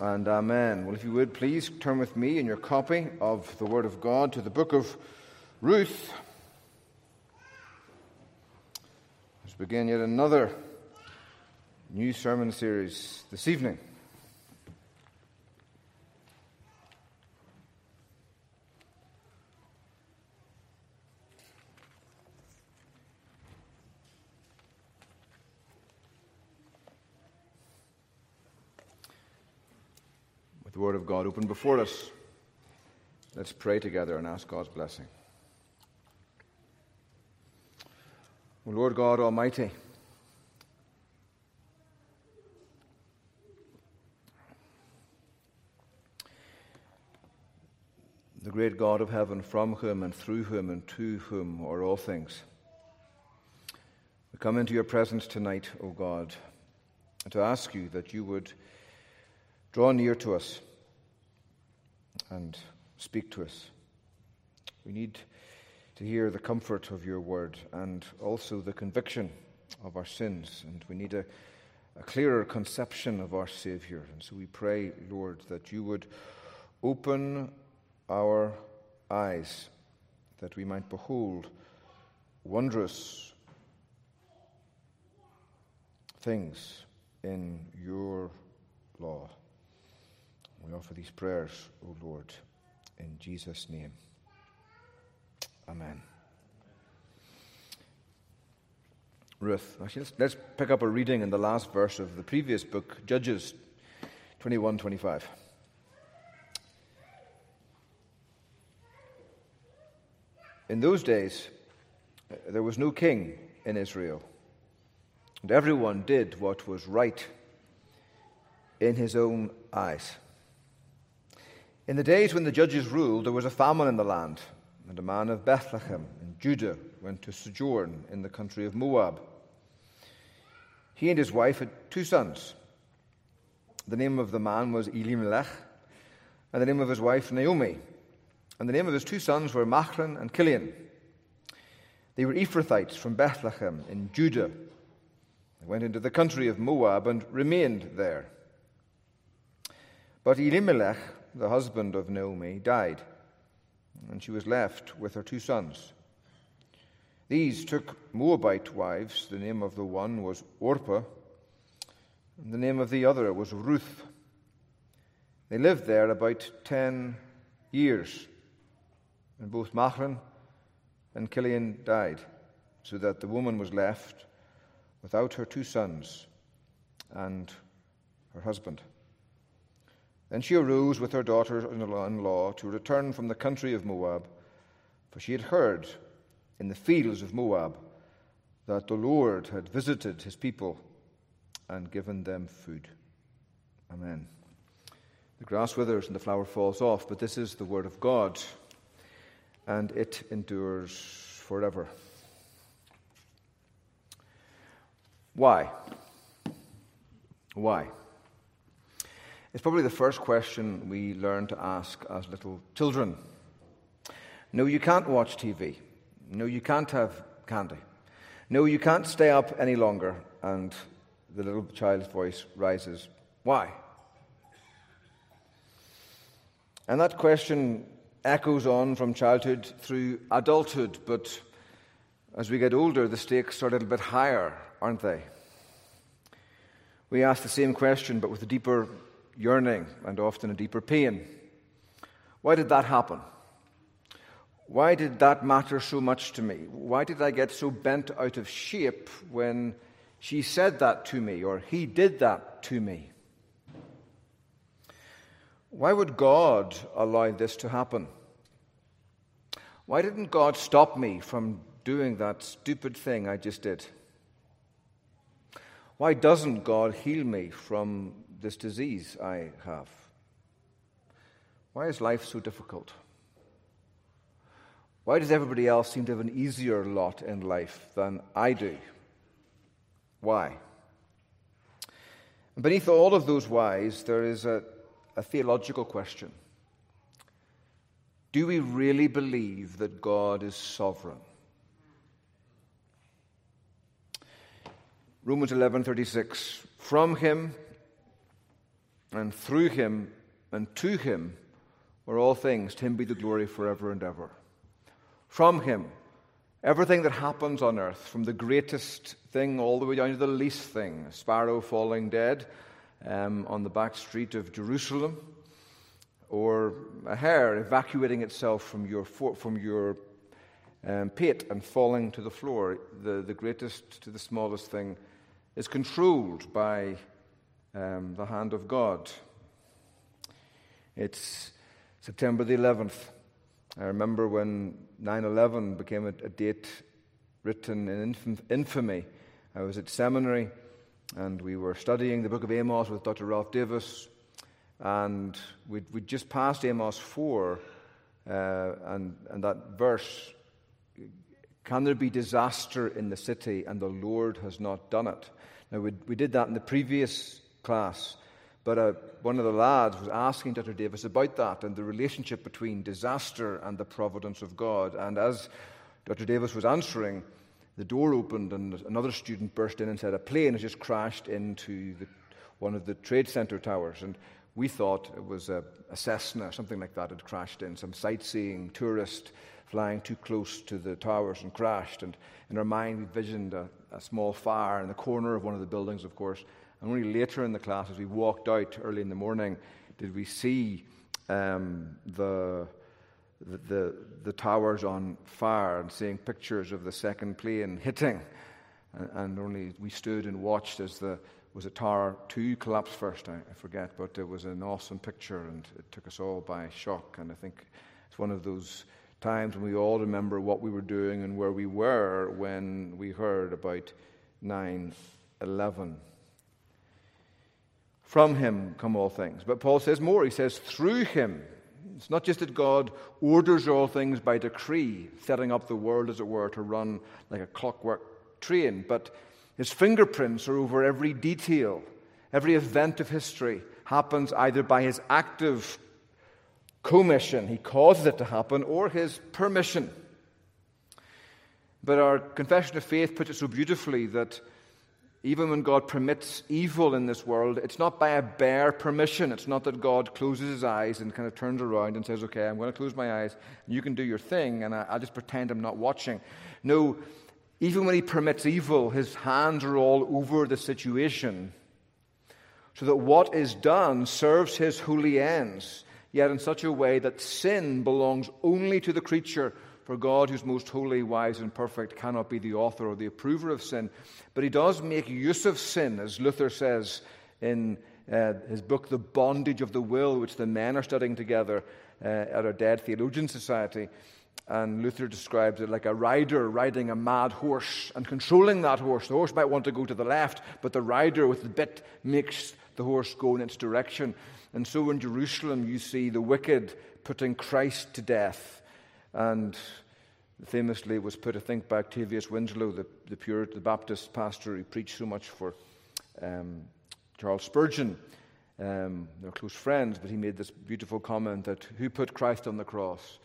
and amen. Well, if you would, please turn with me in your copy of the Word of God to the book of Ruth. Let's begin yet another new sermon series this evening. The Word of God open before us. Let's pray together and ask God's blessing. O Lord God Almighty, the great God of heaven, from whom and through whom and to whom are all things. We come into your presence tonight, O God, to ask you that you would Draw near to us and speak to us. We need to hear the comfort of your word and also the conviction of our sins, and we need a, a clearer conception of our Savior. And so we pray, Lord, that you would open our eyes that we might behold wondrous things in your law. We offer these prayers, O Lord, in Jesus' name. Amen. Ruth. Actually, let's, let's pick up a reading in the last verse of the previous book, Judges 21 25. In those days, uh, there was no king in Israel, and everyone did what was right in his own eyes. In the days when the judges ruled, there was a famine in the land, and a man of Bethlehem in Judah went to sojourn in the country of Moab. He and his wife had two sons. The name of the man was Elimelech, and the name of his wife Naomi, and the name of his two sons were Machlon and Chilion. They were Ephrathites from Bethlehem in Judah. They went into the country of Moab and remained there. But Elimelech the husband of Naomi, died, and she was left with her two sons. These took Moabite wives. The name of the one was Orpah, and the name of the other was Ruth. They lived there about ten years, and both Machlon and Chilion died, so that the woman was left without her two sons and her husband. Then she arose with her daughter in law to return from the country of Moab, for she had heard in the fields of Moab that the Lord had visited his people and given them food. Amen. The grass withers and the flower falls off, but this is the word of God, and it endures forever. Why? Why? It's probably the first question we learn to ask as little children. No, you can't watch TV. No, you can't have candy. No, you can't stay up any longer. And the little child's voice rises. Why? And that question echoes on from childhood through adulthood, but as we get older, the stakes are a little bit higher, aren't they? We ask the same question, but with a deeper yearning and often a deeper pain. Why did that happen? Why did that matter so much to me? Why did I get so bent out of shape when she said that to me or he did that to me? Why would God allow this to happen? Why didn't God stop me from doing that stupid thing I just did? Why doesn't God heal me from this disease I have? Why is life so difficult? Why does everybody else seem to have an easier lot in life than I do? Why? And beneath all of those whys, there is a, a theological question. Do we really believe that God is sovereign? Romans 11:36 From him and through him and to him are all things. To him be the glory forever and ever. From him, everything that happens on earth, from the greatest thing all the way down to the least thing, a sparrow falling dead um, on the back street of Jerusalem, or a hare evacuating itself from your, from your um, pate and falling to the floor, the, the greatest to the smallest thing, is controlled by um, the hand of God. It's September the 11th. I remember when 9 11 became a, a, date written in infamy. I was at seminary and we were studying the book of Amos with Dr. Ralph Davis, and we'd, we'd just passed Amos 4, uh, and, and that verse Can there be disaster in the city and the Lord has not done it? Now, we, we did that in the previous class, but uh, one of the lads was asking Dr. Davis about that and the relationship between disaster and the providence of God. And as Dr. Davis was answering, the door opened and another student burst in and said, A plane has just crashed into the, one of the trade center towers. And we thought it was a, a Cessna, something like that, had crashed in, some sightseeing tourist flying too close to the towers and crashed. And in our mind, we visioned a, a small fire in the corner of one of the buildings, of course. And only later in the class, as we walked out early in the morning, did we see um, the, the, the, towers on fire and seeing pictures of the second plane hitting. And, and only we stood and watched as the was it Tower 2 collapsed first, I, I, forget, but it was an awesome picture and it took us all by shock. And I think it's one of those times when we all remember what we were doing and where we were when we heard about 9 11. From him come all things. But Paul says more. He says, through him. It's not just that God orders all things by decree, setting up the world, as it were, to run like a clockwork train, but his fingerprints are over every detail. Every event of history happens either by his active commission, he causes it to happen, or his permission. But our confession of faith puts it so beautifully that even when God permits evil in this world, it's not by a bare permission. It's not that God closes his eyes and kind of turns around and says, Okay, I'm going to close my eyes, and you can do your thing, and I'll just pretend I'm not watching. No, even when he permits evil, his hands are all over the situation, so that what is done serves his holy ends, yet in such a way that sin belongs only to the creature for God, who's most holy, wise, and perfect, cannot be the author or the approver of sin. But he does make use of sin, as Luther says in uh, his book, The Bondage of the Will, which the men are studying together uh, at our Dead Theologian Society. And Luther describes it like a rider riding a mad horse and controlling that horse. The horse might want to go to the left, but the rider with the bit makes the horse go in its direction. And so in Jerusalem, you see the wicked putting Christ to death and famously was put, I think, by Octavius Winslow, the, the Puritan, the Baptist pastor who preached so much for um, Charles Spurgeon. Um, they're close friends, but he made this beautiful comment that who put Christ on the cross?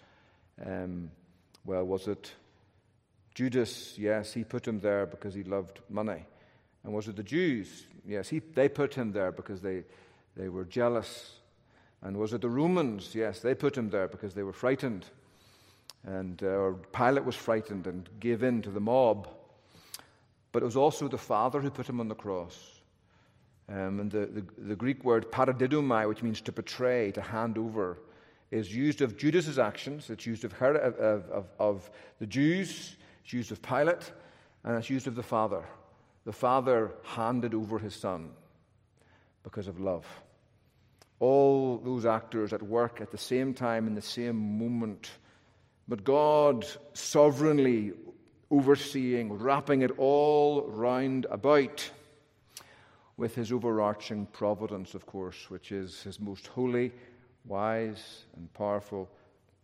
Um, well, was it Judas? Yes, he put him there because he loved money. And was it the Jews? Yes, he, they put him there because they, they were jealous. And was it the Romans? Yes, they put him there because they were frightened. And uh, Pilate was frightened and gave in to the mob. But it was also the Father who put him on the cross. Um, and the, the, the, Greek word paradidomai, which means to betray, to hand over, is used of Judas's actions. It's used of, her, of, of, of the Jews, it's used of Pilate, and it's used of the Father. The Father handed over his Son because of love. All those actors at work at the same time, in the same moment, but God sovereignly overseeing, wrapping it all round about with his overarching providence, of course, which is his most holy, wise, and powerful,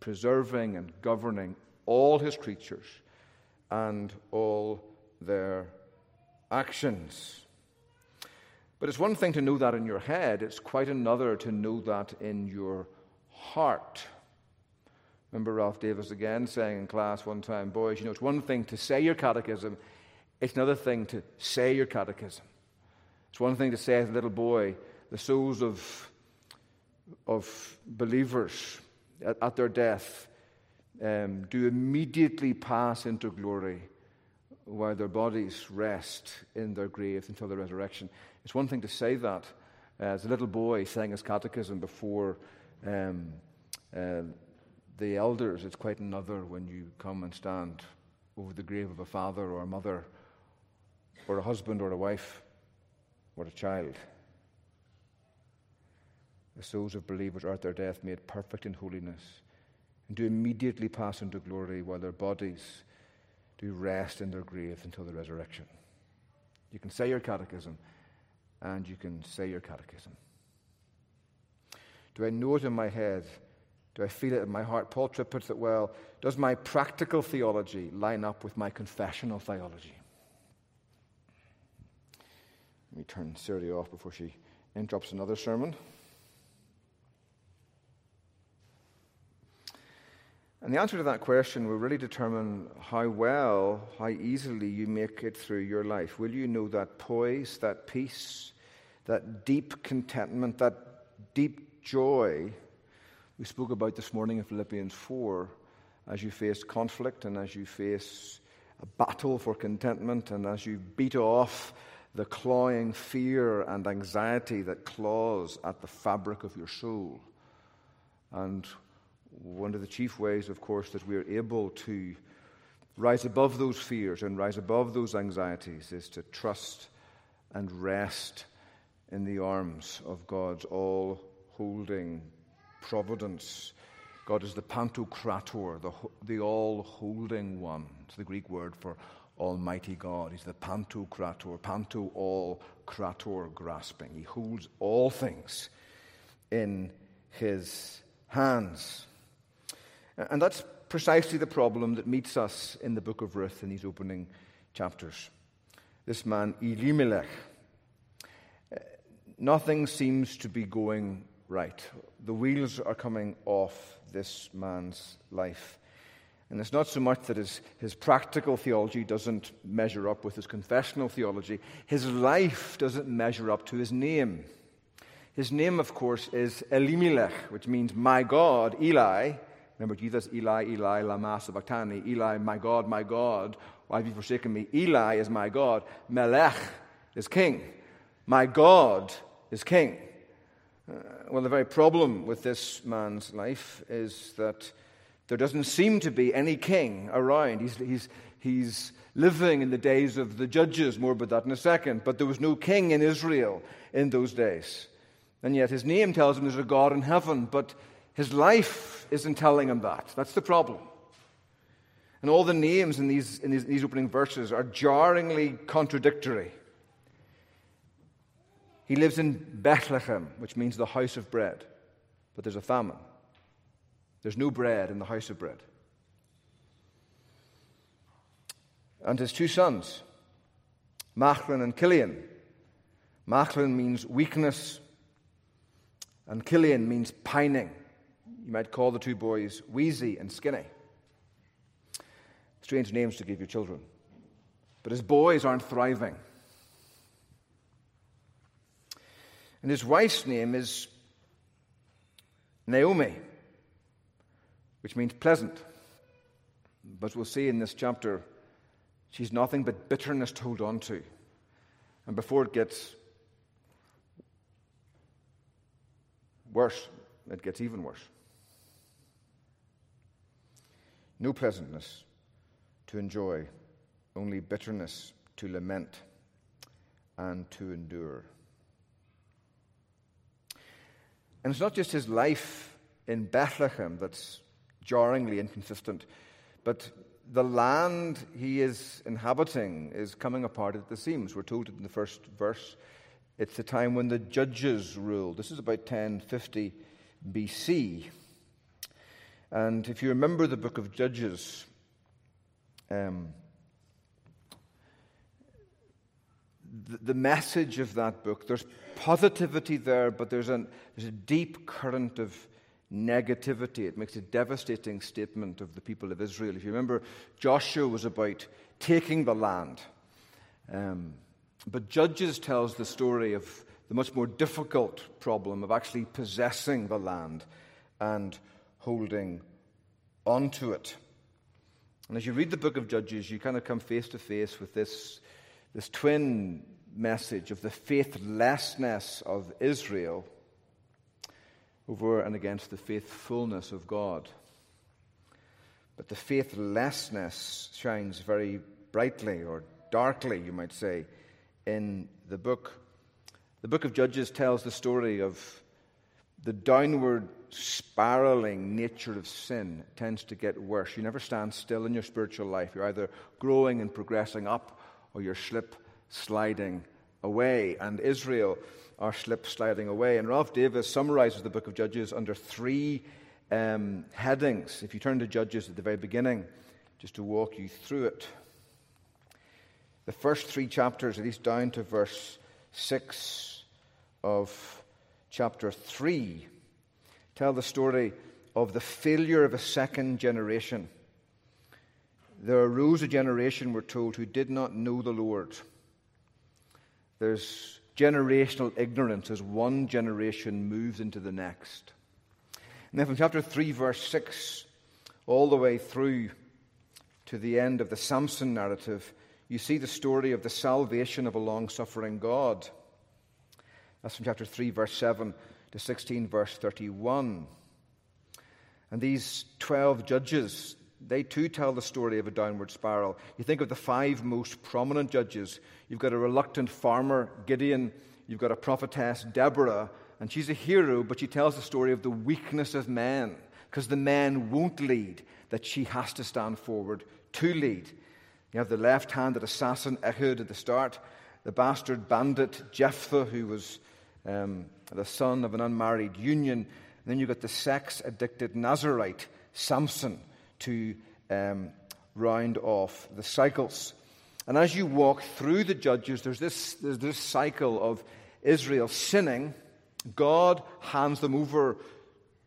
preserving and governing all his creatures and all their actions. But it's one thing to know that in your head, it's quite another to know that in your heart. Remember Ralph Davis again saying in class one time, boys, you know, it's one thing to say your catechism, it's another thing to say your catechism. It's one thing to say as a little boy, the souls of of believers at, at their death um, do immediately pass into glory while their bodies rest in their graves until the resurrection. It's one thing to say that as a little boy saying his catechism before um, uh, the elders. It's quite another when you come and stand over the grave of a father or a mother or a husband or a wife or a child. The souls of believers are at their death made perfect in holiness and do immediately pass into glory while their bodies do rest in their graves until the resurrection. You can say your catechism and you can say your catechism. Do I know it in my head? Do I feel it in my heart? Paul Tripp puts it well. Does my practical theology line up with my confessional theology? Let me turn Siri off before she interrupts another sermon. And the answer to that question will really determine how well, how easily you make it through your life. Will you know that poise, that peace, that deep contentment, that deep joy we spoke about this morning in Philippians 4 as you face conflict and as you face a battle for contentment and as you beat off the clawing fear and anxiety that claws at the fabric of your soul. And one of the chief ways, of course, that we're able to rise above those fears and rise above those anxieties is to trust and rest in the arms of God's all holding providence. God is the Pantocrator, the, the all holding one. It's the Greek word for Almighty God. He's the Pantocrator, Panto, all, Krator, grasping. He holds all things in his hands. And that's precisely the problem that meets us in the book of Ruth in these opening chapters. This man, Elimelech, eh, Nothing seems to be going right. The wheels are coming off this man's life. And it's not so much that his, his practical theology doesn't measure up with his confessional theology, his life doesn't measure up to his name. His name, of course, is Elimelech, which means my God, Eli. Remember Jesus, Eli, Eli, lama sabachthani. Eli, my God, my God, why have you forsaken me? Eli is my God. Melech is king. My God is king. Uh, well, the very problem with this man's life is that there doesn't seem to be any king around. He's, he's, he's living in the days of the judges, more about that in a second. But there was no king in Israel in those days. And yet his name tells him there's a God in heaven, but his life isn't telling him that. That's the problem. And all the names in these, in these, in these opening verses are jarringly contradictory. He lives in Bethlehem, which means the house of bread. But there's a famine. There's no bread in the house of bread. And his two sons, Machlon and Chilion. Machlon means weakness, and Chilion means pining. You might call the two boys wheezy and skinny. Strange names to give your children. But his boys aren't thriving. And his wife's name is Naomi, which means pleasant. But we'll see in this chapter, she's nothing but bitterness to hold on to. And before it gets worse, it gets even worse. No pleasantness to enjoy, only bitterness to lament and to endure. And it's not just his life in Bethlehem that's jarringly inconsistent, but the land he is inhabiting is coming apart at the seams. We're told in the first verse it's the time when the judges ruled. This is about 1050 BC. And if you remember the book of Judges, um, the, message of that book, there's positivity there, but there's, an, there's a deep current of negativity. It makes a devastating statement of the people of Israel. If you remember, Joshua was about taking the land. Um, but Judges tells the story of the much more difficult problem of actually possessing the land and holding onto it. And as you read the book of Judges, you kind of come face to face with this, this twin message of the faithlessness of Israel over and against the faithfulness of God. But the faithlessness shines very brightly or darkly, you might say, in the book. The book of Judges tells the story of the downward spiraling nature of sin tends to get worse. You never stand still in your spiritual life. You're either growing and progressing up or you're slip sliding away. And Israel are slip sliding away. And Ralph Davis summarizes the book of Judges under three um, headings. If you turn to Judges at the very beginning, just to walk you through it. The first three chapters, at least down to verse 6 of chapter 3, tell the story of the failure of a second generation. There arose a generation, we're told, who did not know the Lord. There's generational ignorance as one generation moves into the next. And then from chapter 3, verse 6, all the way through to the end of the Samson narrative, you see the story of the salvation of a long suffering God. That's from chapter 3, verse 7 to 16, verse 31. And these 12 judges, they too tell the story of a downward spiral. You think of the five most prominent judges. You've got a reluctant farmer, Gideon. You've got a prophetess, Deborah. And she's a hero, but she tells the story of the weakness of men, because the men won't lead, that she has to stand forward to lead. You have the left handed assassin Ehud at the start, the bastard bandit Jephthah, who was um, the son of an unmarried union. And then you've got the sex addicted Nazarite Samson to um, round off the cycles. And as you walk through the judges, there's this, there's this cycle of Israel sinning. God hands them over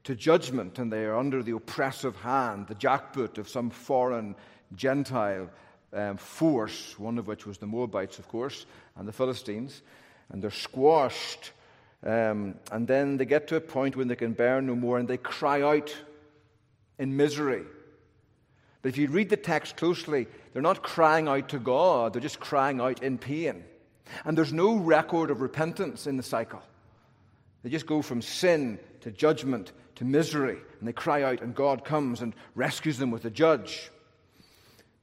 to judgment, and they are under the oppressive hand, the jackboot of some foreign Gentile um, force, one of which was the Moabites, of course, and the Philistines, and they're squashed. Um, and then they get to a point when they can bear no more and they cry out in misery. But if you read the text closely, they're not crying out to God, they're just crying out in pain. And there's no record of repentance in the cycle. They just go from sin to judgment to misery, and they cry out, and God comes and rescues them with a judge.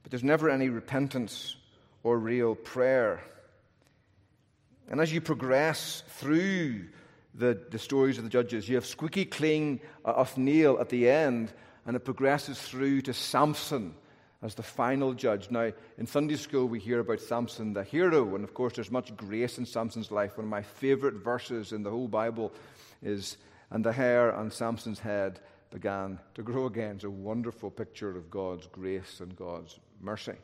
But there's never any repentance or real prayer. And as you progress through the, the stories of the judges, you have squeaky clean Othniel at the end, and it progresses through to Samson as the final judge. Now, in Sunday school, we hear about Samson, the hero, and of course, there's much grace in Samson's life. One of my favorite verses in the whole Bible is, And the hair on Samson's head began to grow again. It's a wonderful picture of God's grace and God's mercy.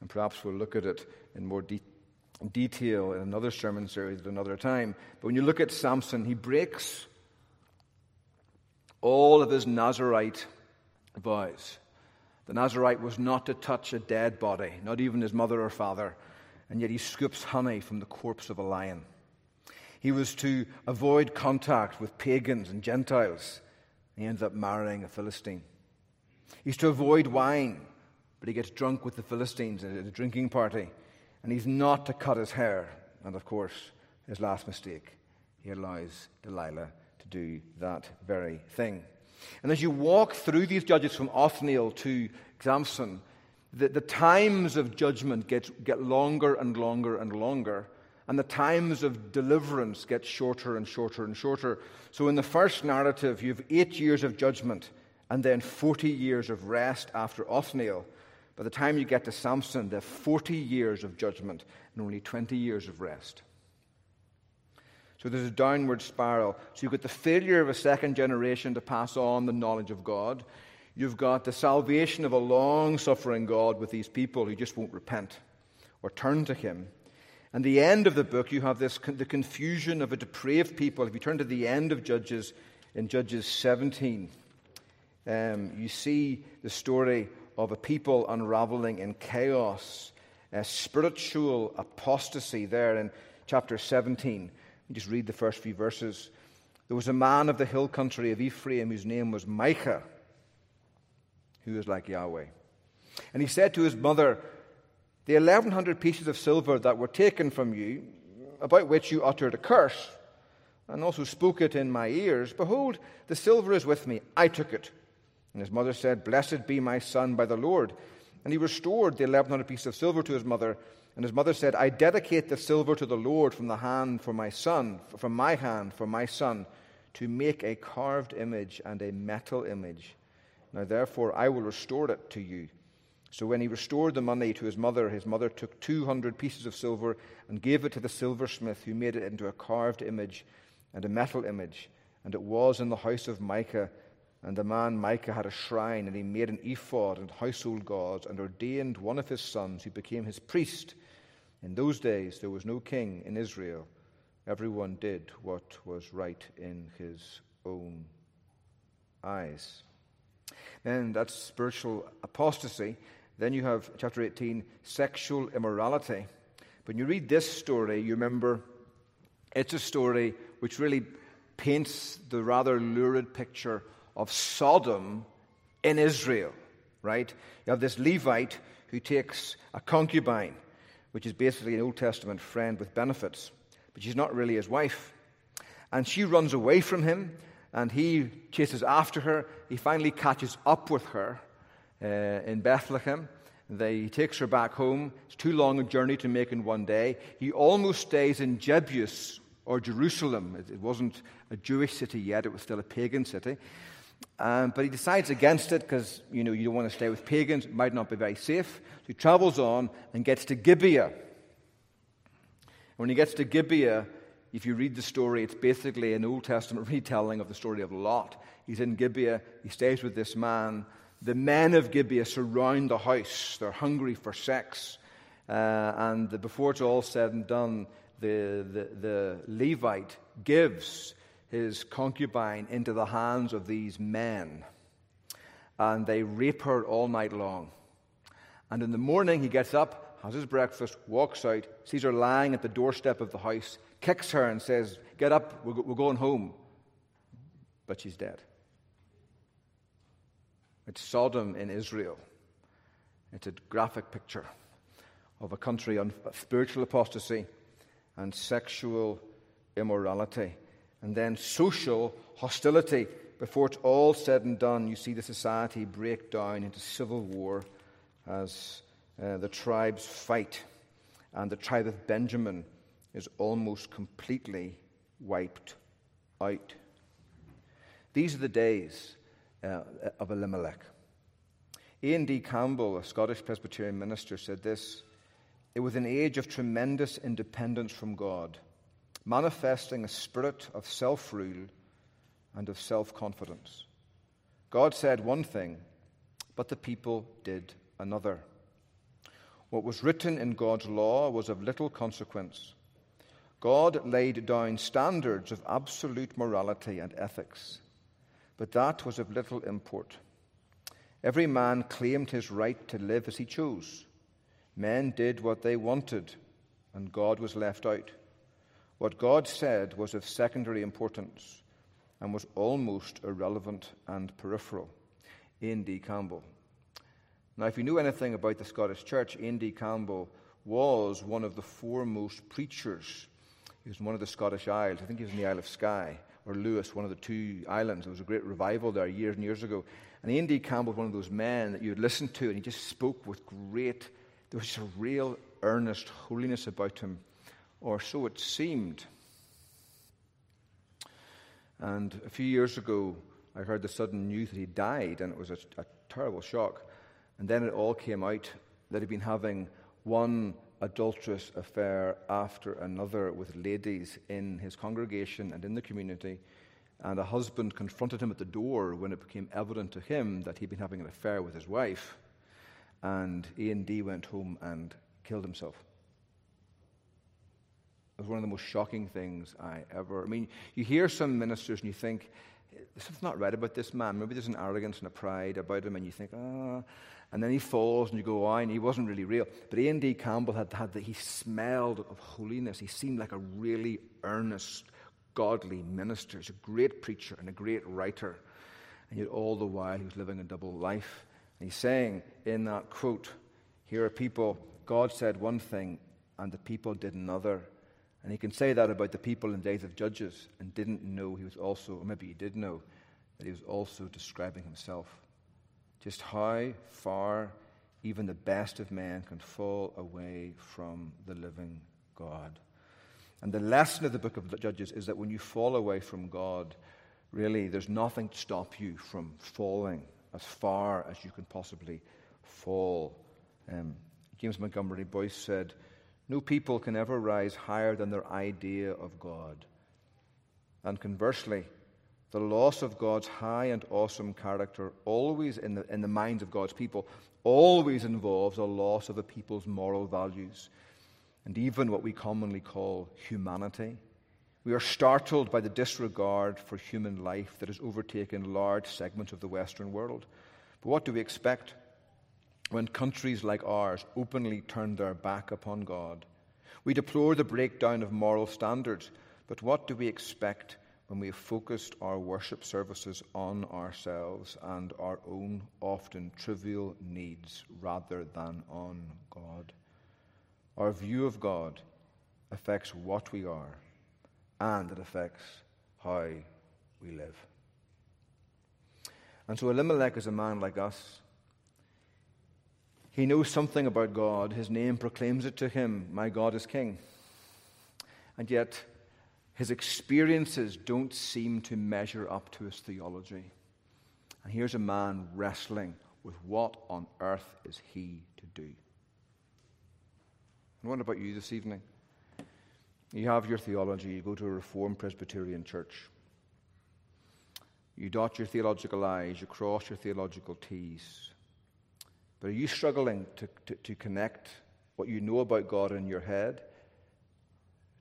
And perhaps we'll look at it in more de- detail in another sermon series at another time. But when you look at Samson, he breaks all of his Nazarite vows. The Nazarite was not to touch a dead body, not even his mother or father, and yet he scoops honey from the corpse of a lion. He was to avoid contact with pagans and Gentiles. He ends up marrying a Philistine. He's to avoid wine but he gets drunk with the Philistines at a drinking party, and he's not to cut his hair. And of course, his last mistake, he allows Delilah to do that very thing. And as you walk through these judges from Othniel to Samson, the, the times of judgment get, get longer and longer and longer, and the times of deliverance get shorter and shorter and shorter. So in the first narrative, you have eight years of judgment and then 40 years of rest after Othniel. By the time you get to Samson, there are 40 years of judgment and only 20 years of rest. So there's a downward spiral. So you've got the failure of a second generation to pass on the knowledge of God. You've got the salvation of a long suffering God with these people who just won't repent or turn to Him. And the end of the book, you have this the confusion of a depraved people. If you turn to the end of Judges, in Judges 17, um, you see the story of a people unraveling in chaos, a spiritual apostasy there in chapter 17, You just read the first few verses. There was a man of the hill country of Ephraim whose name was Micah, who was like Yahweh. And he said to his mother, The 1100 pieces of silver that were taken from you, about which you uttered a curse, and also spoke it in my ears, behold, the silver is with me. I took it. And his mother said, Blessed be my son by the Lord. And he restored the 1100 pieces of silver to his mother. And his mother said, I dedicate the silver to the Lord from the hand for my son, from my hand for my son, to make a carved image and a metal image. Now therefore I will restore it to you. So when he restored the money to his mother, his mother took 200 pieces of silver and gave it to the silversmith, who made it into a carved image and a metal image. And it was in the house of Micah. And the man Micah had a shrine, and he made an ephod and household gods, and ordained one of his sons, who became his priest. In those days there was no king in Israel. Everyone did what was right in his own eyes. Then that's spiritual apostasy. Then you have chapter 18, sexual immorality. When you read this story, you remember it's a story which really paints the rather lurid picture of Sodom in Israel, right? You have this Levite who takes a concubine which is basically an Old Testament friend with benefits, but she's not really his wife. And she runs away from him, and he chases after her. He finally catches up with her uh, in Bethlehem. They, he takes her back home. It's too long a journey to make in one day. He almost stays in Jebus or Jerusalem. It, it wasn't a Jewish city yet, it was still a pagan city. Um, but he decides against it because you know you don't want to stay with pagans; it might not be very safe. So he travels on and gets to Gibeah. When he gets to Gibeah, if you read the story, it's basically an Old Testament retelling of the story of Lot. He's in Gibeah. He stays with this man. The men of Gibeah surround the house. They're hungry for sex. Uh, and before it's all said and done, the, the, the Levite gives his concubine into the hands of these men. And they rape her all night long. And in the morning, he gets up, has his breakfast, walks out, sees her lying at the doorstep of the house, kicks her, and says, Get up, we're, going home. But she's dead. It's Sodom in Israel. It's a graphic picture of a country on spiritual apostasy and sexual immorality and then social hostility. Before it's all said and done, you see the society break down into civil war as uh, the tribes fight, and the tribe of Benjamin is almost completely wiped out. These are the days uh, of Elimelech. Iain D. Campbell, a Scottish Presbyterian minister, said this It was an age of tremendous independence from God manifesting a spirit of self rule and of self confidence. God said one thing, but the people did another. What was written in God's law was of little consequence. God laid down standards of absolute morality and ethics, but that was of little import. Every man claimed his right to live as he chose. Men did what they wanted, and God was left out. What God said was of secondary importance and was almost irrelevant and peripheral. Iain D. Campbell. Now, if you knew anything about the Scottish Church, Iain D. Campbell was one of the foremost preachers. He was in one of the Scottish Isles. I think he was in the Isle of Skye, or Lewis, one of the two islands. There was a great revival there years and years ago. And Iain D. Campbell was one of those men that you'd listen to, and he just spoke with great, there was just a real earnest holiness about him or so it seemed. And a few years ago, I heard the sudden news that he died, and it was a, a terrible shock. And then it all came out that he'd been having one adulterous affair after another with ladies in his congregation and in the community. And a husband confronted him at the door when it became evident to him that he'd been having an affair with his wife. And Iain D went home and killed himself. It was one of the most shocking things I ever. I mean, you hear some ministers and you think something's not right about this man. Maybe there's an arrogance and a pride about him, and you think, ah. Oh. And then he falls, and you go, oh, and he wasn't really real. But Iain D. Campbell had, had that he smelled of holiness. He seemed like a really earnest, godly minister. He's a great preacher and a great writer. And yet, all the while, he was living a double life. And he's saying in that quote, Here are people, God said one thing, and the people did another. And he can say that about the people in days of Judges and didn't know he was also, or maybe he did know, that he was also describing himself. Just how far even the best of men can fall away from the living God. And the lesson of the book of the Judges is that when you fall away from God, really there's nothing to stop you from falling as far as you can possibly fall. Um, James Montgomery Boice said, no people can ever rise higher than their idea of God. And conversely, the loss of God's high and awesome character, always in the, in the minds of God's people, always involves a loss of a people's moral values and even what we commonly call humanity. We are startled by the disregard for human life that has overtaken large segments of the Western world. But what do we expect? When countries like ours openly turn their back upon God. We deplore the breakdown of moral standards, but what do we expect when we have focused our worship services on ourselves and our own often trivial needs rather than on God? Our view of God affects what we are, and it affects how we live. And so Elimelech is a man like us he knows something about God. His name proclaims it to him My God is King. And yet, his experiences don't seem to measure up to his theology. And here's a man wrestling with what on earth is he to do. And what about you this evening? You have your theology, you go to a Reformed Presbyterian church. You dot your theological I's, you cross your theological T's. But are you struggling to, to, to connect what you know about God in your head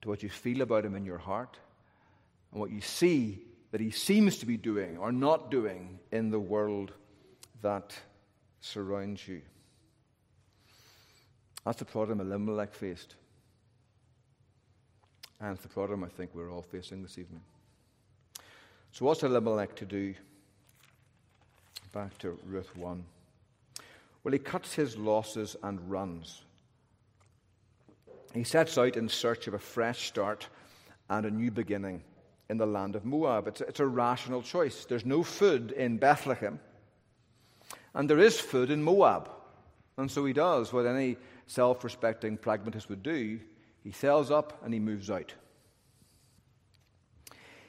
to what you feel about Him in your heart and what you see that He seems to be doing or not doing in the world that surrounds you? That's the problem Elimelech faced. And it's the problem I think we're all facing this evening. So, what's Elimelech to do? Back to Ruth 1. Well, he cuts his losses and runs. He sets out in search of a fresh start and a new beginning in the land of Moab. It's, it's a rational choice. There's no food in Bethlehem, and there is food in Moab. And so he does what any self respecting pragmatist would do he sells up and he moves out.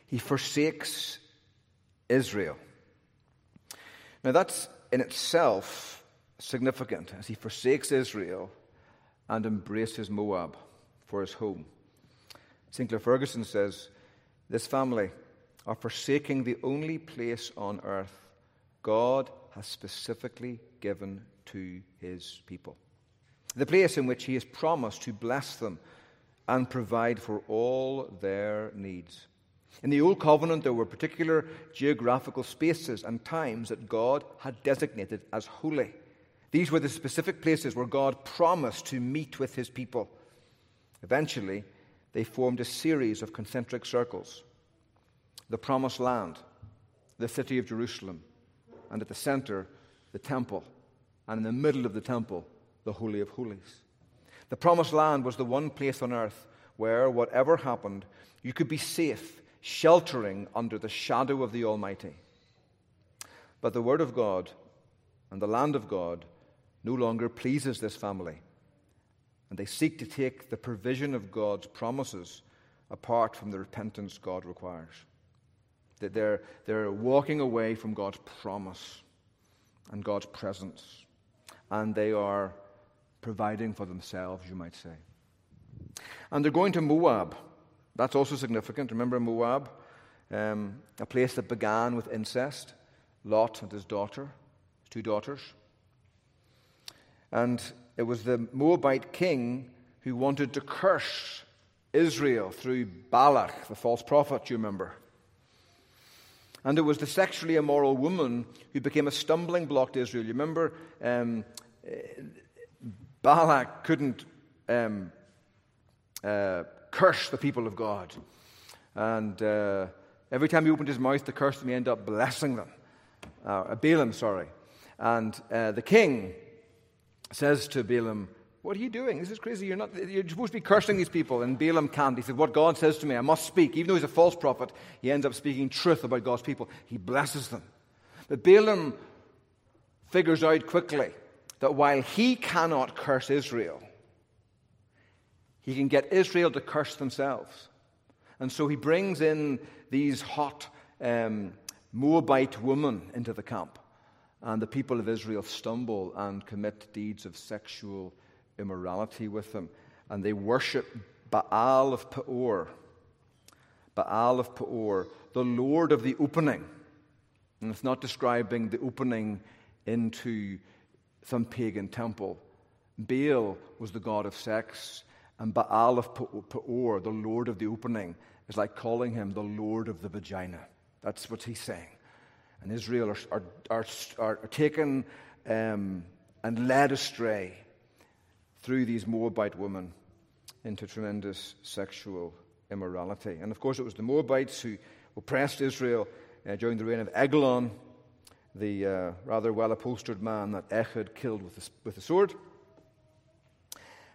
He forsakes Israel. Now, that's in itself significant as he forsakes Israel and embraces Moab for his home. Sinclair Ferguson says this family are forsaking the only place on earth God has specifically given to his people. The place in which he has promised to bless them and provide for all their needs. In the Old Covenant, there were particular geographical spaces and times that God had designated as holy. These were the specific places where God promised to meet with his people. Eventually, they formed a series of concentric circles the Promised Land, the city of Jerusalem, and at the center, the temple, and in the middle of the temple, the Holy of Holies. The Promised Land was the one place on earth where, whatever happened, you could be safe, sheltering under the shadow of the Almighty. But the Word of God and the land of God no longer pleases this family. And they seek to take the provision of God's promises apart from the repentance God requires. That they're, they're walking away from God's promise and God's presence. And they are providing for themselves, you might say. And they're going to Moab. That's also significant. Remember Moab? Um, a place that began with incest. Lot and his daughter, his two daughters. And it was the Moabite king who wanted to curse Israel through Balak, the false prophet, you remember. And it was the sexually immoral woman who became a stumbling block to Israel. You remember um, Balak couldn't um, uh, curse the people of God. And uh, every time he opened his mouth to curse them, he ended up blessing them. Uh, Balaam, sorry. And uh, the king says to Balaam, What are you doing? This is crazy. You're, not, you're supposed to be cursing these people. And Balaam can't. He said, What God says to me, I must speak. Even though he's a false prophet, he ends up speaking truth about God's people. He blesses them. But Balaam figures out quickly that while he cannot curse Israel, he can get Israel to curse themselves. And so he brings in these hot um, Moabite women into the camp. And the people of Israel stumble and commit deeds of sexual immorality with them. And they worship Baal of Peor. Baal of Peor, the Lord of the opening. And it's not describing the opening into some pagan temple. Baal was the god of sex, and Baal of Peor, the Lord of the opening, is like calling him the Lord of the vagina. That's what he's saying. And Israel are, are, are, are taken um, and led astray through these Moabite women into tremendous sexual immorality. And of course, it was the Moabites who oppressed Israel uh, during the reign of Eglon, the uh, rather well upholstered man that Ehud killed with a, with a sword.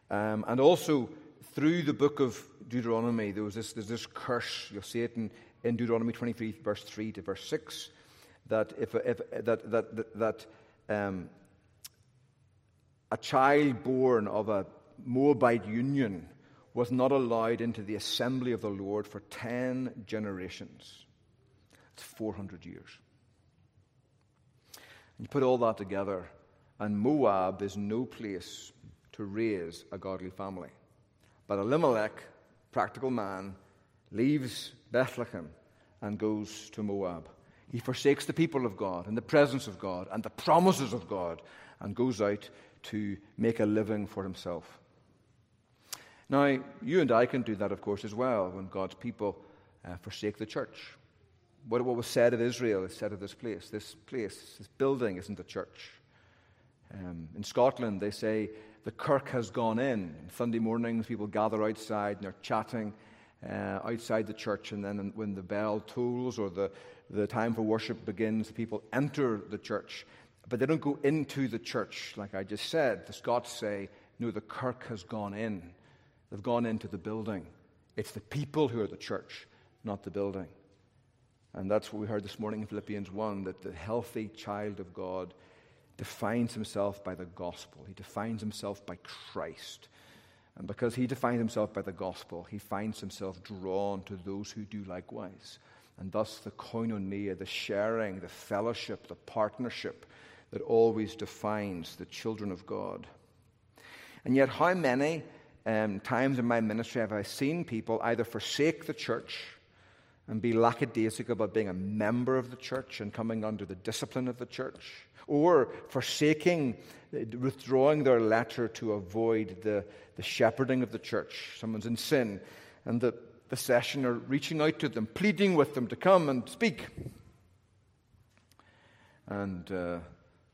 Um, and also, through the book of Deuteronomy, there was this, there's this curse. You'll see it in, in Deuteronomy 23, verse 3 to verse 6, that, if, if, that, that, that, um, a child born of a Moabite union was not allowed into the assembly of the Lord for 10 generations. It's 400 years. You put all that together, and Moab is no place to raise a godly family. But Elimelech, practical man, leaves Bethlehem and goes to Moab. He forsakes the people of God and the presence of God and the promises of God and goes out to make a living for himself. Now, you and I can do that, of course, as well when God's people uh, forsake the church. What, what was said of Israel is said of this place. This place, this building, isn't a church. Um, in Scotland, they say the kirk has gone in. Sunday mornings, people gather outside and they're chatting uh, outside the church. And then when the bell tolls or the, the time for worship begins, the people enter the church. But they don't go into the church, like I just said. The Scots say, no, the kirk has gone in. They've gone into the building. It's the people who are the church, not the building. And that's what we heard this morning in Philippians 1 that the healthy child of God defines himself by the gospel. He defines himself by Christ. And because he defines himself by the gospel, he finds himself drawn to those who do likewise. And thus, the koinonia, the sharing, the fellowship, the partnership that always defines the children of God. And yet, how many um, times in my ministry have I seen people either forsake the church and be lackadaisical about being a member of the church and coming under the discipline of the church, or forsaking, withdrawing their letter to avoid the, the shepherding of the church. Someone's in sin, and the, the session are reaching out to them, pleading with them to come and speak. And uh,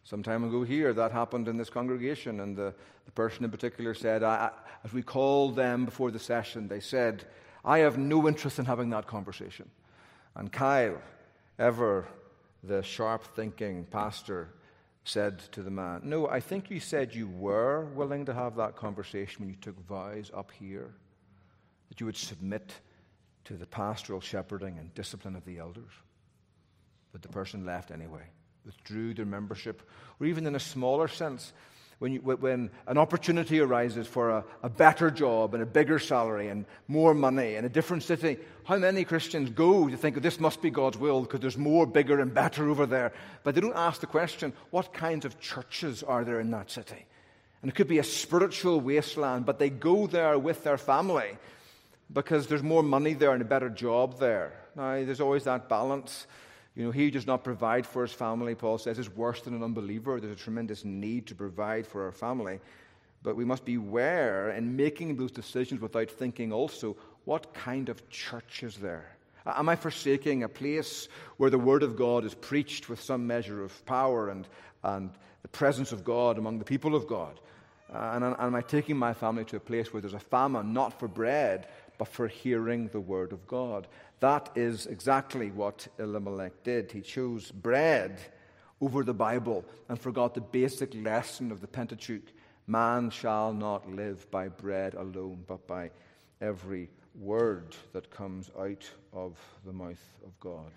some time ago here, that happened in this congregation, and the, the person in particular said, I, as we called them before the session, they said, I have no interest in having that conversation. And Kyle, ever the sharp thinking pastor, said to the man, No, I think you said you were willing to have that conversation when you took vows up here, that you would submit to the pastoral shepherding and discipline of the elders. But the person left anyway, withdrew their membership, or even in a smaller sense, when, you, when an opportunity arises for a, a, better job and a bigger salary and more money in a different city, how many Christians go to think, this must be God's will because there's more, bigger, and better over there? But they don't ask the question, what kinds of churches are there in that city? And it could be a spiritual wasteland, but they go there with their family because there's more money there and a better job there. Now, there's always that balance. You know, he who does not provide for his family, Paul says, is worse than an unbeliever. There's a tremendous need to provide for our family. But we must beware in making those decisions without thinking also, what kind of church is there? Am I forsaking a place where the Word of God is preached with some measure of power and, and the presence of God among the people of God? And, and am I taking my family to a place where there's a famine, not for bread, but for hearing the Word of God? That is exactly what Elimelech did. He chose bread over the Bible and forgot the basic lesson of the Pentateuch man shall not live by bread alone, but by every word that comes out of the mouth of God.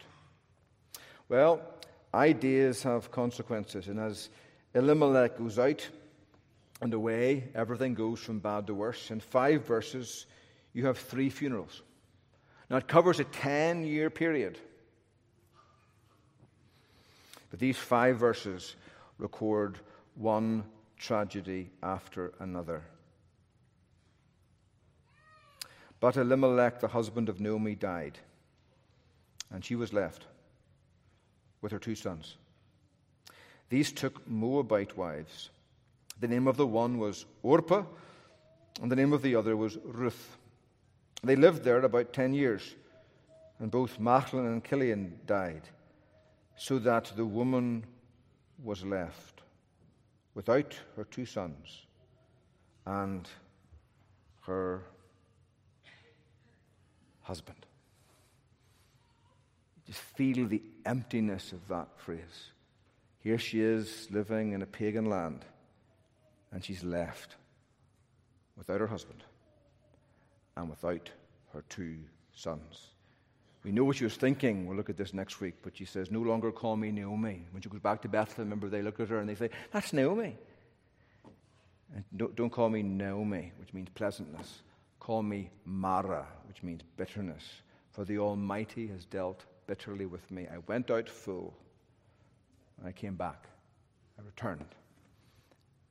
Well, ideas have consequences, and as Elimelech goes out and away, everything goes from bad to worse. In five verses, you have three funerals. Now, it covers a 10 year period. But these five verses record one tragedy after another. But Elimelech, the husband of Naomi, died, and she was left with her two sons. These took Moabite wives. The name of the one was Orpah, and the name of the other was Ruth. They lived there about ten years, and both Mahlon and Chilion died, so that the woman was left without her two sons and her husband. Just feel the emptiness of that phrase. Here she is living in a pagan land, and she's left without her husband and without her two sons. We know what she was thinking. We'll look at this next week. But she says, No longer call me Naomi. When she goes back to Bethlehem, remember they look at her and they say, That's Naomi. And don't, don't call me Naomi, which means pleasantness. Call me Mara, which means bitterness. For the Almighty has dealt bitterly with me. I went out full, and I came back. I returned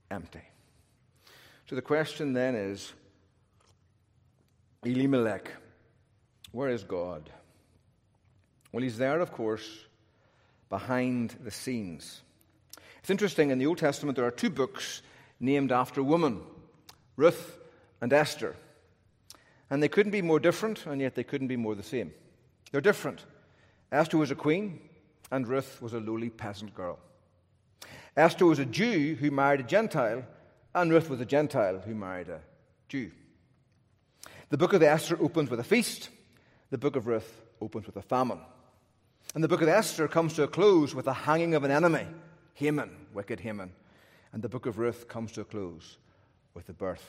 empty. So the question then is Elimelech, where is God? Well, he's there, of course, behind the scenes. It's interesting, in the Old Testament, there are two books named after women Ruth and Esther. And they couldn't be more different, and yet they couldn't be more the same. They're different. Esther was a queen, and Ruth was a lowly peasant girl. Esther was a Jew who married a Gentile, and Ruth was a Gentile who married a Jew. The book of Esther opens with a feast, the book of Ruth opens with a famine. And the book of Esther comes to a close with the hanging of an enemy, Haman, wicked Haman. And the book of Ruth comes to a close with the birth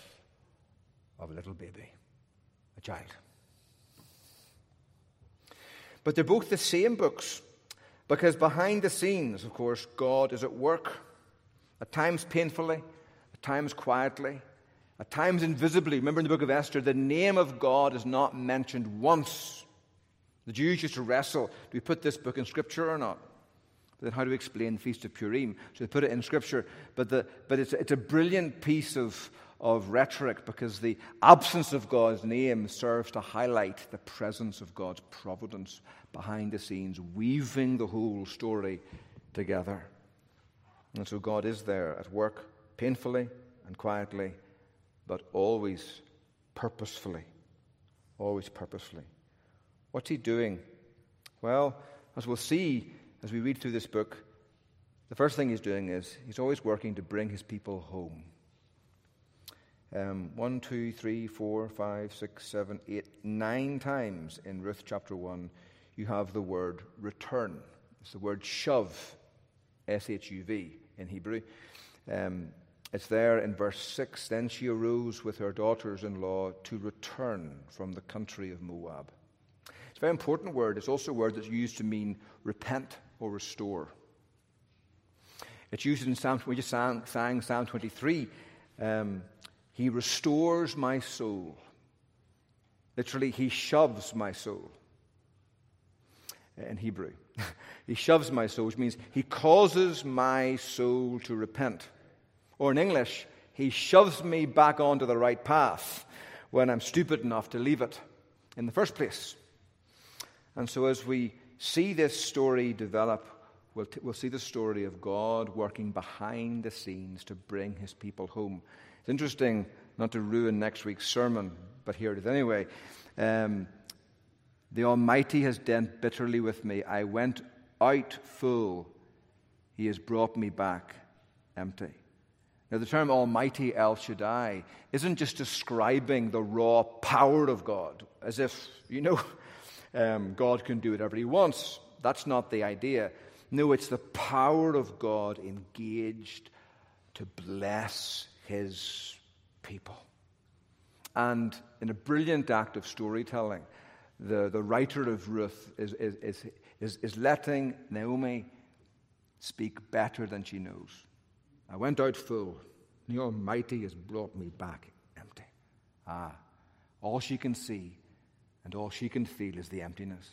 of a little baby, a child. But they're both the same books because behind the scenes, of course, God is at work, at times painfully, at times quietly, at times invisibly. Remember in the book of Esther, the name of God is not mentioned once. The Jews used to wrestle do we put this book in Scripture or not? But then how do we explain the Feast of Purim? So they put it in Scripture. But, the, but it's, it's a brilliant piece of, of rhetoric because the absence of God's name serves to highlight the presence of God's providence behind the scenes, weaving the whole story together. And so God is there at work, painfully and quietly, but always purposefully. Always purposefully. What's he doing? Well, as we'll see as we read through this book, the first thing he's doing is he's always working to bring his people home. Um, one, two, three, four, five, six, seven, eight, nine times in Ruth chapter 1, you have the word return. It's the word shove, S H U V in Hebrew. Um, it's there in verse 6. Then she arose with her daughters in law to return from the country of Moab. It's a very important word. It's also a word that's used to mean repent or restore. It's used in Psalm, we just sang, sang Psalm 23. Um, he restores my soul. Literally, he shoves my soul in Hebrew. he shoves my soul, which means he causes my soul to repent. Or in English, he shoves me back onto the right path when I'm stupid enough to leave it in the first place. And so, as we see this story develop, we'll, t- we'll see the story of God working behind the scenes to bring his people home. It's interesting, not to ruin next week's sermon, but here it is anyway. Um, The Almighty has dealt bitterly with me. I went out full. He has brought me back empty. Now, the term Almighty El Shaddai isn't just describing the raw power of God, as if, you know, um, God can do whatever he wants. That's not the idea. No, it's the power of God engaged to bless his people. And in a brilliant act of storytelling, the, the writer of Ruth is, is, is, is, letting Naomi speak better than she knows. I went out full. The Almighty has brought me back empty. Ah, all she can see and all she can feel is the emptiness.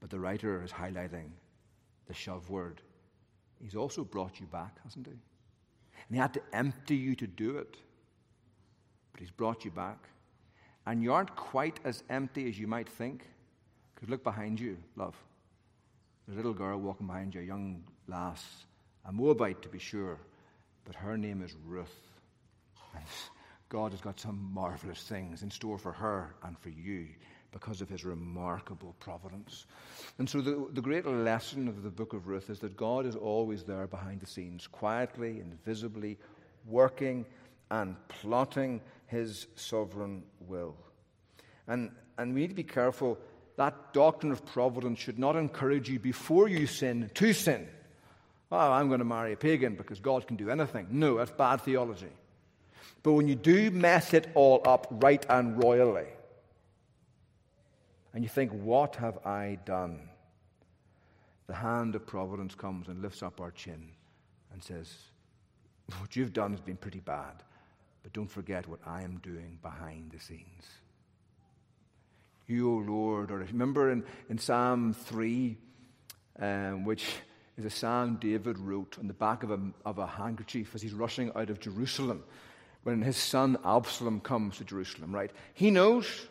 But the writer is highlighting the shove word. He's also brought you back, hasn't he? And he had to empty you to do it. But he's brought you back. And you aren't quite as empty as you might think. Because look behind you, love. There's a little girl walking behind you, a young lass, a Moabite to be sure, but her name is Ruth. And God has got some marvelous things in store for her and for you because of his remarkable providence. And so, the, the great lesson of the book of Ruth is that God is always there behind the scenes, quietly invisibly, working and plotting his sovereign will. And, and we need to be careful. That doctrine of providence should not encourage you before you sin to sin. Oh, I'm going to marry a pagan because God can do anything. No, that's bad theology. But when you do mess it all up right and royally, and you think, What have I done? The hand of providence comes and lifts up our chin and says, What you've done has been pretty bad, but don't forget what I am doing behind the scenes. You, O Lord, or remember in, in Psalm 3, um, which is a psalm David wrote on the back of a, of a handkerchief as he's rushing out of Jerusalem when his son Absalom comes to Jerusalem, right? He knows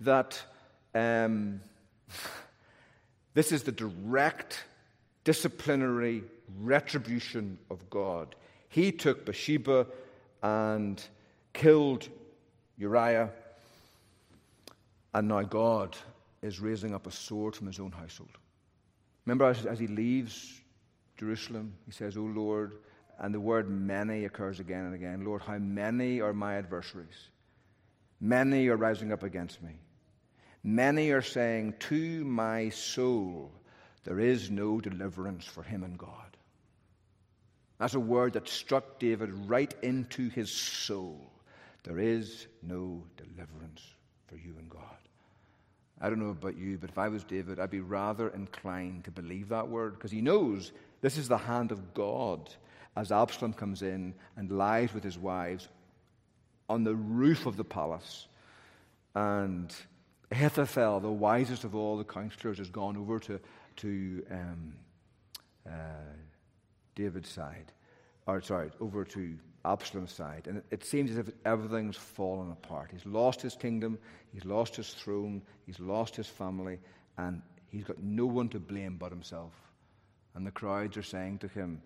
that um, this is the direct disciplinary retribution of God. He took Bathsheba and killed Uriah, and now God is raising up a sword from his own household. Remember, as, as he leaves Jerusalem, he says, O Lord, and the word many occurs again and again. Lord, how many are my adversaries? Many are rising up against me. Many are saying, To my soul, there is no deliverance for him and God. That's a word that struck David right into his soul. There is no deliverance for you and God. I don't know about you, but if I was David, I'd be rather inclined to believe that word because he knows this is the hand of God as Absalom comes in and lies with his wives on the roof of the palace. And Ahithophel, the wisest of all the counselors, has gone over to, to um, uh, David's side, or sorry, over to Absalom's side. And it, seems as if everything's fallen apart. He's lost his kingdom, he's lost his throne, he's lost his family, and he's got no one to blame but himself. And the crowds are saying to him,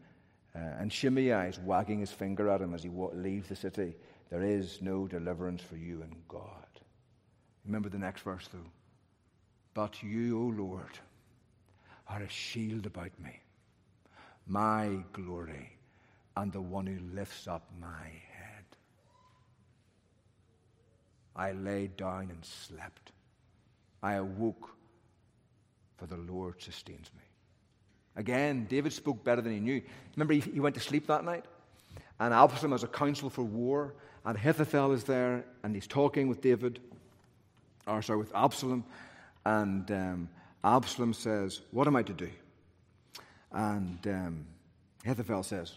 uh, and Shimei is wagging his finger at him as he leaves the city, There is no deliverance for you in God. Remember the next verse, though. But you, O Lord, are a shield about me, my glory, and the one who lifts up my head. I lay down and slept. I awoke, for the Lord sustains me. Again, David spoke better than he knew. Remember, he, went to sleep that night, and Absalom has a council for war, and Ahithophel is there, and he's talking with David or sorry, with Absalom. And um, Absalom says, What am I to do? And um, says,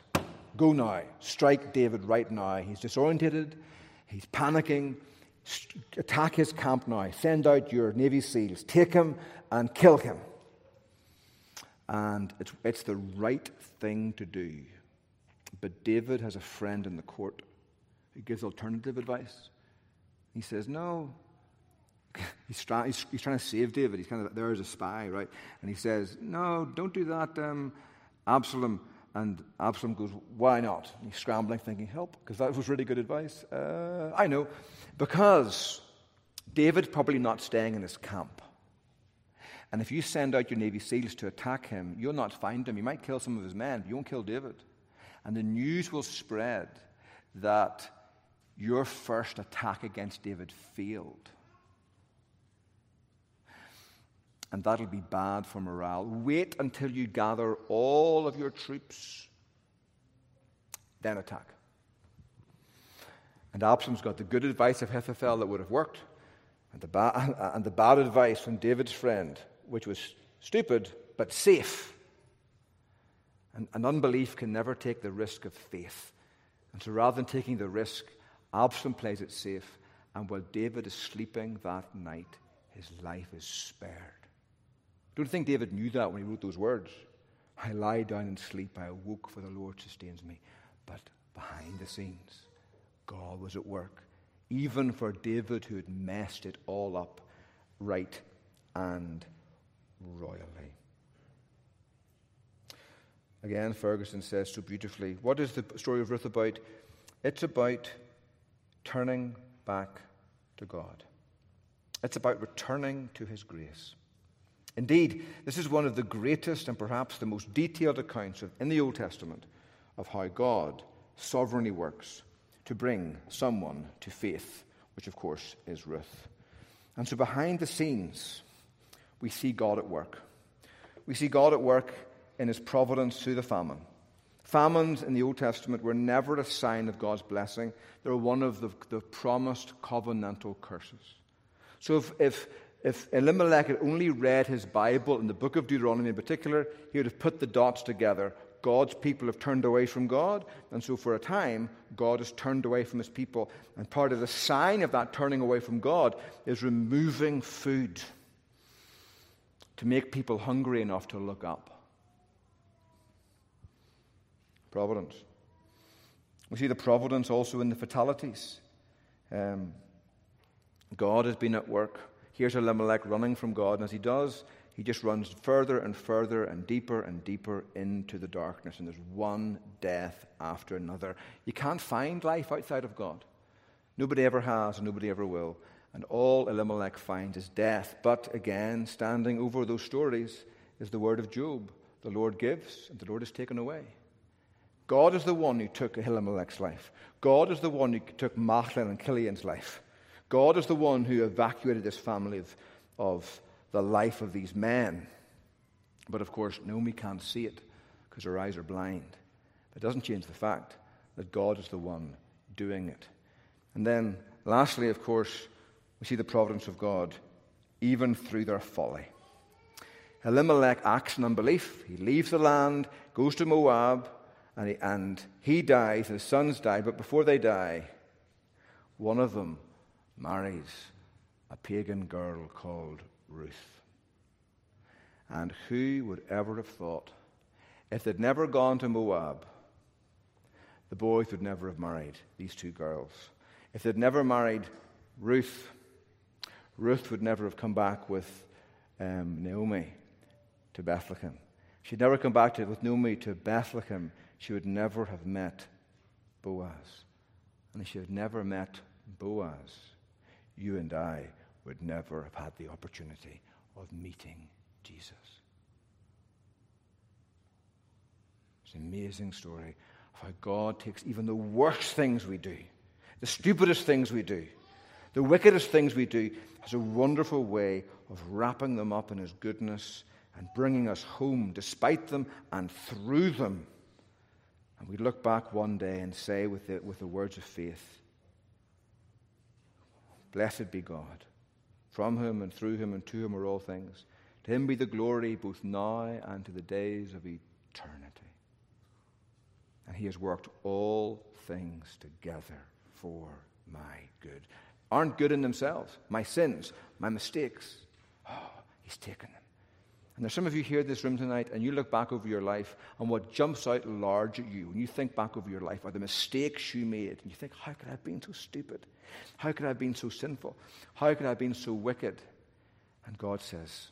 Go now, strike David right now. He's disorientated, he's panicking. Attack his camp now. Send out your Navy SEALs. Take him and kill him. And it's, it's the right thing to do. But David has a friend in the court who gives alternative advice. He says, No, He's, he's, he's, trying to save David. He's kind of there as a spy, right? And he says, No, don't do that, um, Absalom. And Absalom goes, Why not? And he's scrambling, thinking, Help, because that was really good advice. Uh, I know. Because David's probably not staying in his camp. And if you send out your Navy SEALs to attack him, you'll not find him. You might kill some of his men, but you won't kill David. And the news will spread that your first attack against David failed. And that'll be bad for morale. Wait until you gather all of your troops, then attack. And Absalom's got the good advice of Ahithophel that would have worked, and the, ba- and the bad advice from David's friend which was stupid but safe. And, and unbelief can never take the risk of faith. And so rather than taking the risk, Absalom plays it safe. And while David is sleeping that night, his life is spared. Don't think David knew that when he wrote those words. I lie down and sleep. I awoke, for the Lord sustains me. But behind the scenes, God was at work, even for David who had messed it all up right and royally. Again, Ferguson says so beautifully what is the story of Ruth about? It's about turning back to God, it's about returning to His grace. Indeed, this is one of the greatest and perhaps the most detailed accounts of, in the Old Testament of how God sovereignly works to bring someone to faith, which of course is Ruth. And so behind the scenes, we see God at work. We see God at work in his providence through the famine. Famines in the Old Testament were never a sign of God's blessing, they were one of the, the promised covenantal curses. So if, if, if Elimelech had only read his Bible and the book of Deuteronomy in particular, he would have put the dots together. God's people have turned away from God, and so for a time, God has turned away from his people. And part of the sign of that turning away from God is removing food to make people hungry enough to look up. Providence. We see the providence also in the fatalities. Um, God has been at work. Here's Elimelech running from God, and as he does, he just runs further and further and deeper and deeper into the darkness, and there's one death after another. You can't find life outside of God. Nobody ever has, and nobody ever will. And all Elimelech finds is death. But again, standing over those stories is the word of Job the Lord gives, and the Lord is taken away. God is the one who took Elimelech's life. God is the one who took Mahlon and Chilion's life. God is the one who evacuated this family of, of the life of these men. But of course, Naomi can't see it because her eyes are blind. It doesn't change the fact that God is the one doing it. And then, lastly, of course, we see the providence of God even through their folly. Elimelech acts in unbelief. He leaves the land, goes to Moab, and he, and he dies, his sons die, but before they die, one of them marries a pagan girl called Ruth. And who would ever have thought, if they'd never gone to Moab, the boys would never have married these two girls. If they'd never married Ruth, Ruth would never have come back with um, Naomi to Bethlehem. She'd never come back to, with Naomi to Bethlehem. She would never have met Boaz. And if she had never met Boaz, you and I would never have had the opportunity of meeting Jesus. It's an amazing story of how God takes even the worst things we do, the stupidest things we do, the wickedest things we do has a wonderful way of wrapping them up in His goodness and bringing us home despite them and through them. And we look back one day and say with the, with the words of faith, Blessed be God, from whom and through him and to whom are all things. To him be the glory both now and to the days of eternity. And he has worked all things together for my good aren't good in themselves. My sins, my mistakes. Oh, he's taken them. And there's some of you here in this room tonight, and you look back over your life, and what jumps out large at you when you think back over your life are the mistakes you made. And you think, how could I have been so stupid? How could I have been so sinful? How could I have been so wicked? And God says,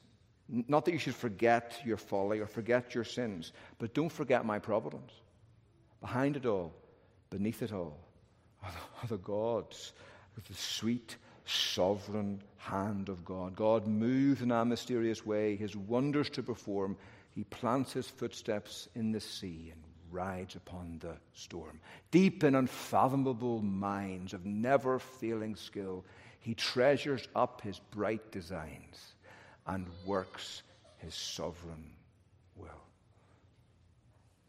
not that you should forget your folly or forget your sins, but don't forget my providence. Behind it all, beneath it all, are the, are the gods with the sweet, sovereign hand of God. God moves in a mysterious way, his wonders to perform. He plants his footsteps in the sea and rides upon the storm. Deep in unfathomable minds of never failing skill, he treasures up his bright designs and works his sovereign will.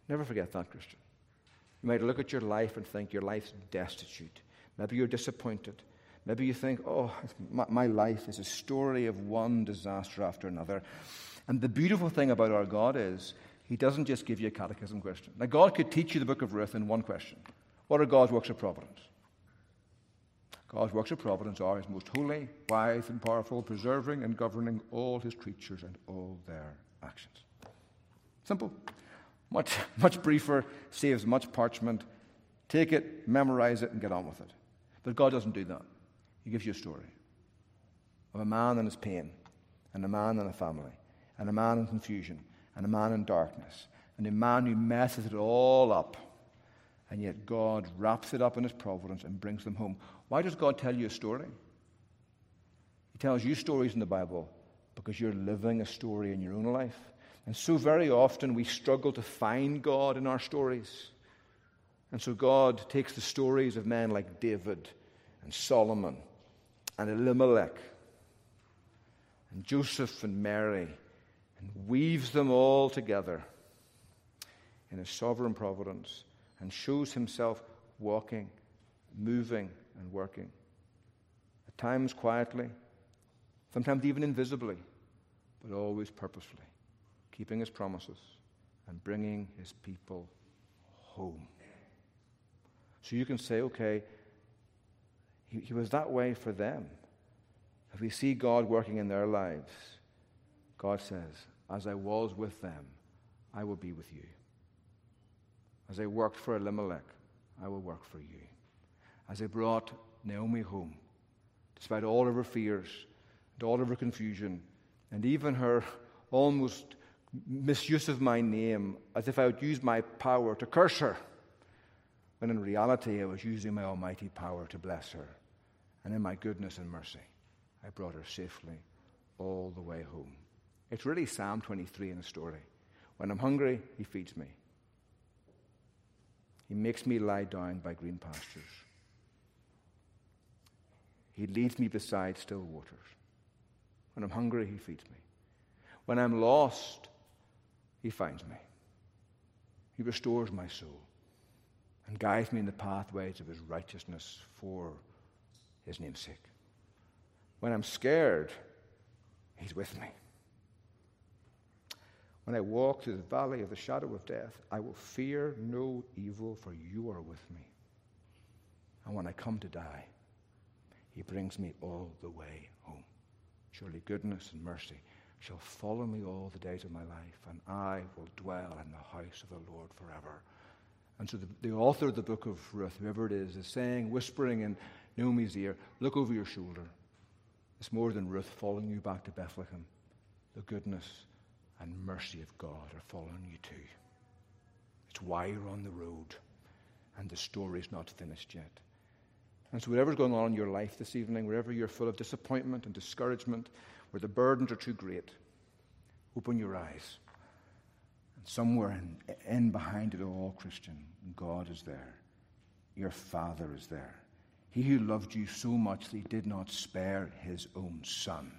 Never forget that, Christian. You might look at your life and think your life's destitute. Maybe you're disappointed. Maybe you think, oh, my, life is a story of one disaster after another. And the beautiful thing about our God is he doesn't just give you a catechism question. Now, God could teach you the book of Ruth in one question What are God's works of providence? God's works of providence are His most holy, wise, and powerful, preserving and governing all His creatures and all their actions. Simple. Much, much briefer, saves much parchment. Take it, memorize it, and get on with it. But God doesn't do that. He gives you a story of a man and his pain, and a man and a family, and a man in confusion, and a man in darkness, and a man who messes it all up. And yet God wraps it up in his providence and brings them home. Why does God tell you a story? He tells you stories in the Bible because you're living a story in your own life. And so very often we struggle to find God in our stories. And so God takes the stories of men like David and Solomon and Elimelech and Joseph and Mary and weaves them all together in his sovereign providence and shows himself walking, moving, and working. At times quietly, sometimes even invisibly, but always purposefully, keeping his promises and bringing his people home. So you can say, okay, he, he was that way for them. If we see God working in their lives, God says, As I was with them, I will be with you. As I worked for Elimelech, I will work for you. As I brought Naomi home, despite all of her fears and all of her confusion, and even her almost misuse of my name, as if I would use my power to curse her, when in reality I was using my almighty power to bless her. And in my goodness and mercy, I brought her safely all the way home. It's really Psalm 23 in the story. When I'm hungry, he feeds me. He makes me lie down by green pastures. He leads me beside still waters. When I'm hungry, he feeds me. When I'm lost, he finds me. He restores my soul and guides me in the pathways of his righteousness for his name's sake. When I'm scared, he's with me. When I walk through the valley of the shadow of death, I will fear no evil, for you are with me. And when I come to die, he brings me all the way home. Surely goodness and mercy shall follow me all the days of my life, and I will dwell in the house of the Lord forever. And so the, the author of the book of Ruth, whoever it is, is saying, whispering in Naomi's ear, look over your shoulder. It's more than Ruth following you back to Bethlehem. The goodness and mercy of God are following you too. It's why you're on the road, and the story's not finished yet. And so, whatever's going on in your life this evening, wherever you're full of disappointment and discouragement, where the burdens are too great, open your eyes. And somewhere in, in behind it all, Christian, God is there. Your Father is there. He who loved you so much that he did not spare his own Son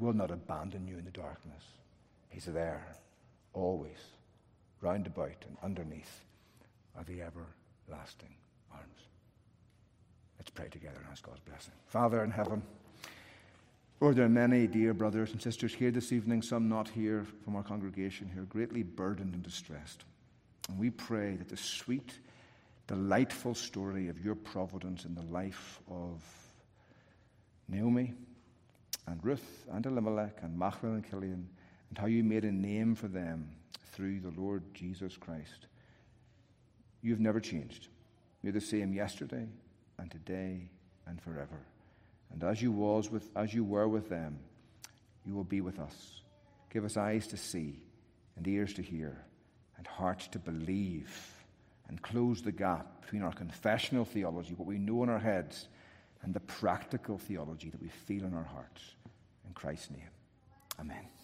will not abandon you in the darkness. He's there, always, round about and underneath are the everlasting arms. Let's pray together and ask God's blessing. Father in heaven, Lord, there are many dear brothers and sisters here this evening, some not here from our congregation, who are greatly burdened and distressed. And we pray that the sweet, delightful story of your providence in the life of Naomi, and Ruth and Elimelech and Mahlon and Chilion, and how you made a name for them through the Lord Jesus Christ. You've never changed. You're the same yesterday and today and forever. And as you was with as you were with them, you will be with us. Give us eyes to see and ears to hear and hearts to believe and close the gap between our confessional theology, what we know in our heads, and the practical theology that we feel in our hearts. In Christ's name, amen.